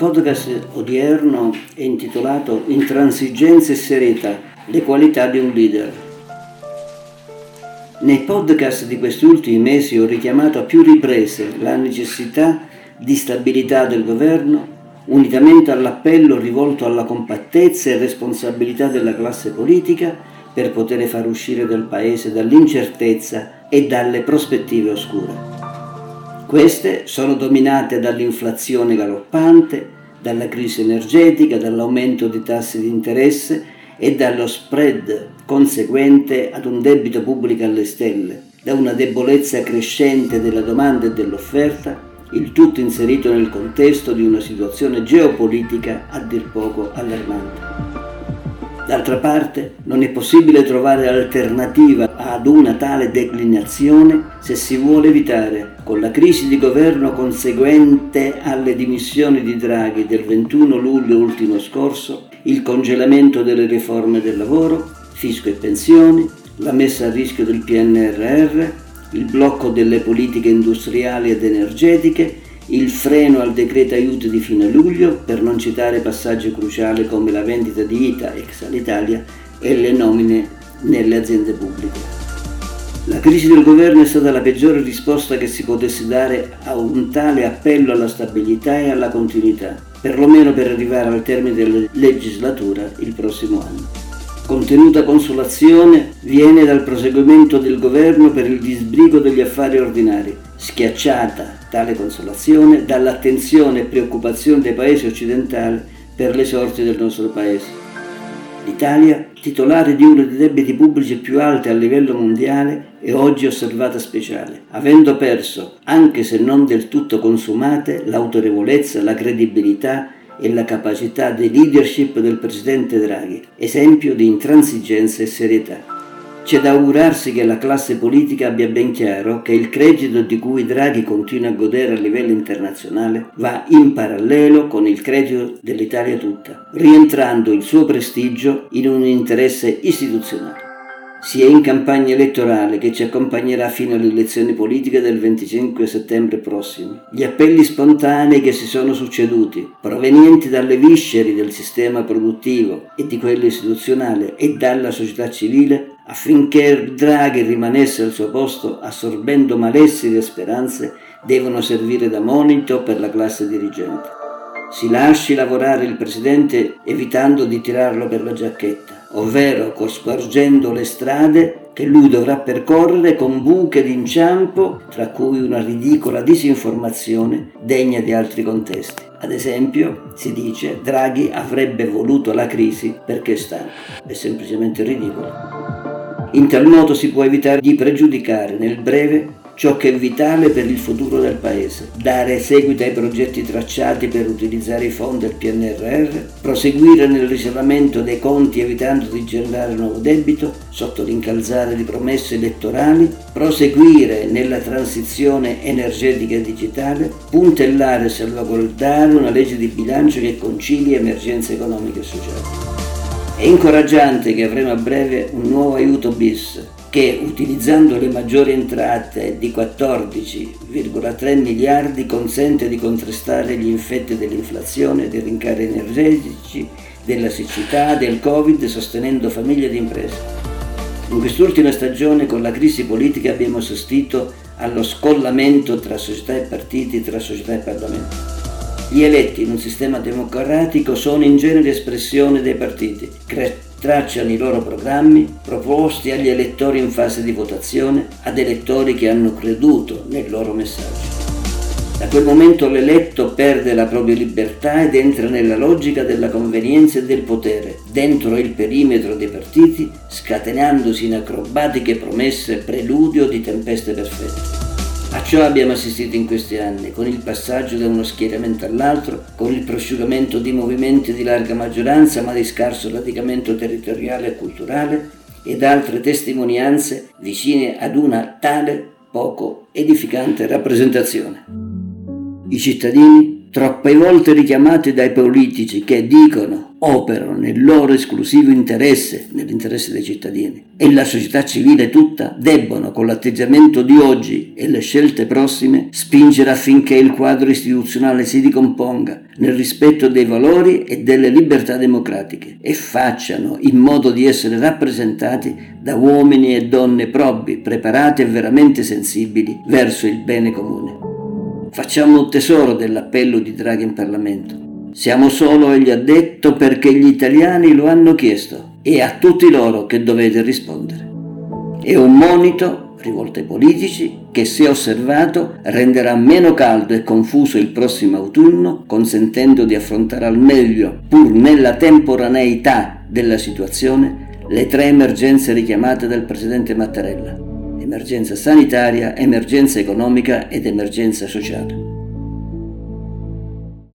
podcast odierno è intitolato Intransigenza e serietà, le qualità di un leader. Nei podcast di questi ultimi mesi ho richiamato a più riprese la necessità di stabilità del governo, unitamente all'appello rivolto alla compattezza e responsabilità della classe politica per poter far uscire del Paese dall'incertezza e dalle prospettive oscure. Queste sono dominate dall'inflazione galoppante, dalla crisi energetica, dall'aumento dei tassi di interesse e dallo spread conseguente ad un debito pubblico alle stelle, da una debolezza crescente della domanda e dell'offerta, il tutto inserito nel contesto di una situazione geopolitica a dir poco allarmante. D'altra parte, non è possibile trovare alternativa ad una tale declinazione se si vuole evitare, con la crisi di governo conseguente alle dimissioni di Draghi del 21 luglio ultimo scorso, il congelamento delle riforme del lavoro, fisco e pensioni, la messa a rischio del PNRR, il blocco delle politiche industriali ed energetiche il freno al decreto aiuti di fine luglio, per non citare passaggi cruciali come la vendita di ITA ex Alitalia e le nomine nelle aziende pubbliche. La crisi del governo è stata la peggiore risposta che si potesse dare a un tale appello alla stabilità e alla continuità, perlomeno per arrivare al termine della legislatura il prossimo anno contenuta consolazione viene dal proseguimento del governo per il disbrigo degli affari ordinari, schiacciata tale consolazione dall'attenzione e preoccupazione dei paesi occidentali per le sorti del nostro paese. L'Italia, titolare di uno dei debiti pubblici più alti a livello mondiale, è oggi osservata speciale, avendo perso, anche se non del tutto consumate, l'autorevolezza, la credibilità e la capacità di leadership del presidente Draghi, esempio di intransigenza e serietà. C'è da augurarsi che la classe politica abbia ben chiaro che il credito di cui Draghi continua a godere a livello internazionale va in parallelo con il credito dell'Italia tutta, rientrando il suo prestigio in un interesse istituzionale. Si è in campagna elettorale che ci accompagnerà fino alle elezioni politiche del 25 settembre prossimo. Gli appelli spontanei che si sono succeduti, provenienti dalle visceri del sistema produttivo e di quello istituzionale e dalla società civile, affinché Draghi rimanesse al suo posto assorbendo malesseri e speranze, devono servire da monito per la classe dirigente. Si lasci lavorare il Presidente evitando di tirarlo per la giacchetta ovvero cospargendo le strade che lui dovrà percorrere con buche d'inciampo, tra cui una ridicola disinformazione degna di altri contesti. Ad esempio, si dice Draghi avrebbe voluto la crisi perché è stanco. È semplicemente ridicolo. In tal modo si può evitare di pregiudicare nel breve ciò che è vitale per il futuro del Paese, dare seguito ai progetti tracciati per utilizzare i fondi del PNRR, proseguire nel risanamento dei conti evitando di generare nuovo debito sotto l'incalzare di promesse elettorali, proseguire nella transizione energetica e digitale, puntellare e salvaguardare una legge di bilancio che concili emergenze economiche e sociali. È incoraggiante che avremo a breve un nuovo aiuto bis che utilizzando le maggiori entrate di 14,3 miliardi consente di contrastare gli effetti dell'inflazione, dei rincari energetici, della siccità, del Covid, sostenendo famiglie ed imprese. In quest'ultima stagione con la crisi politica abbiamo assistito allo scollamento tra società e partiti, tra società e Parlamento. Gli eletti in un sistema democratico sono in genere espressione dei partiti, tracciano i loro programmi proposti agli elettori in fase di votazione, ad elettori che hanno creduto nel loro messaggio. Da quel momento l'eletto perde la propria libertà ed entra nella logica della convenienza e del potere, dentro il perimetro dei partiti, scatenandosi in acrobatiche promesse preludio di tempeste perfette. A ciò abbiamo assistito in questi anni, con il passaggio da uno schieramento all'altro, con il prosciugamento di movimenti di larga maggioranza ma di scarso radicamento territoriale e culturale, ed altre testimonianze vicine ad una tale poco edificante rappresentazione. I cittadini, troppe volte richiamati dai politici che dicono operano nel loro esclusivo interesse, nell'interesse dei cittadini, e la società civile tutta debbono, con l'atteggiamento di oggi e le scelte prossime, spingere affinché il quadro istituzionale si ricomponga nel rispetto dei valori e delle libertà democratiche e facciano in modo di essere rappresentati da uomini e donne probi, preparati e veramente sensibili verso il bene comune. Facciamo tesoro dell'appello di Draghi in Parlamento siamo solo, egli ha detto, perché gli italiani lo hanno chiesto e a tutti loro che dovete rispondere. È un monito rivolto ai politici che, se osservato, renderà meno caldo e confuso il prossimo autunno, consentendo di affrontare al meglio, pur nella temporaneità della situazione, le tre emergenze richiamate dal Presidente Mattarella. Emergenza sanitaria, emergenza economica ed emergenza sociale.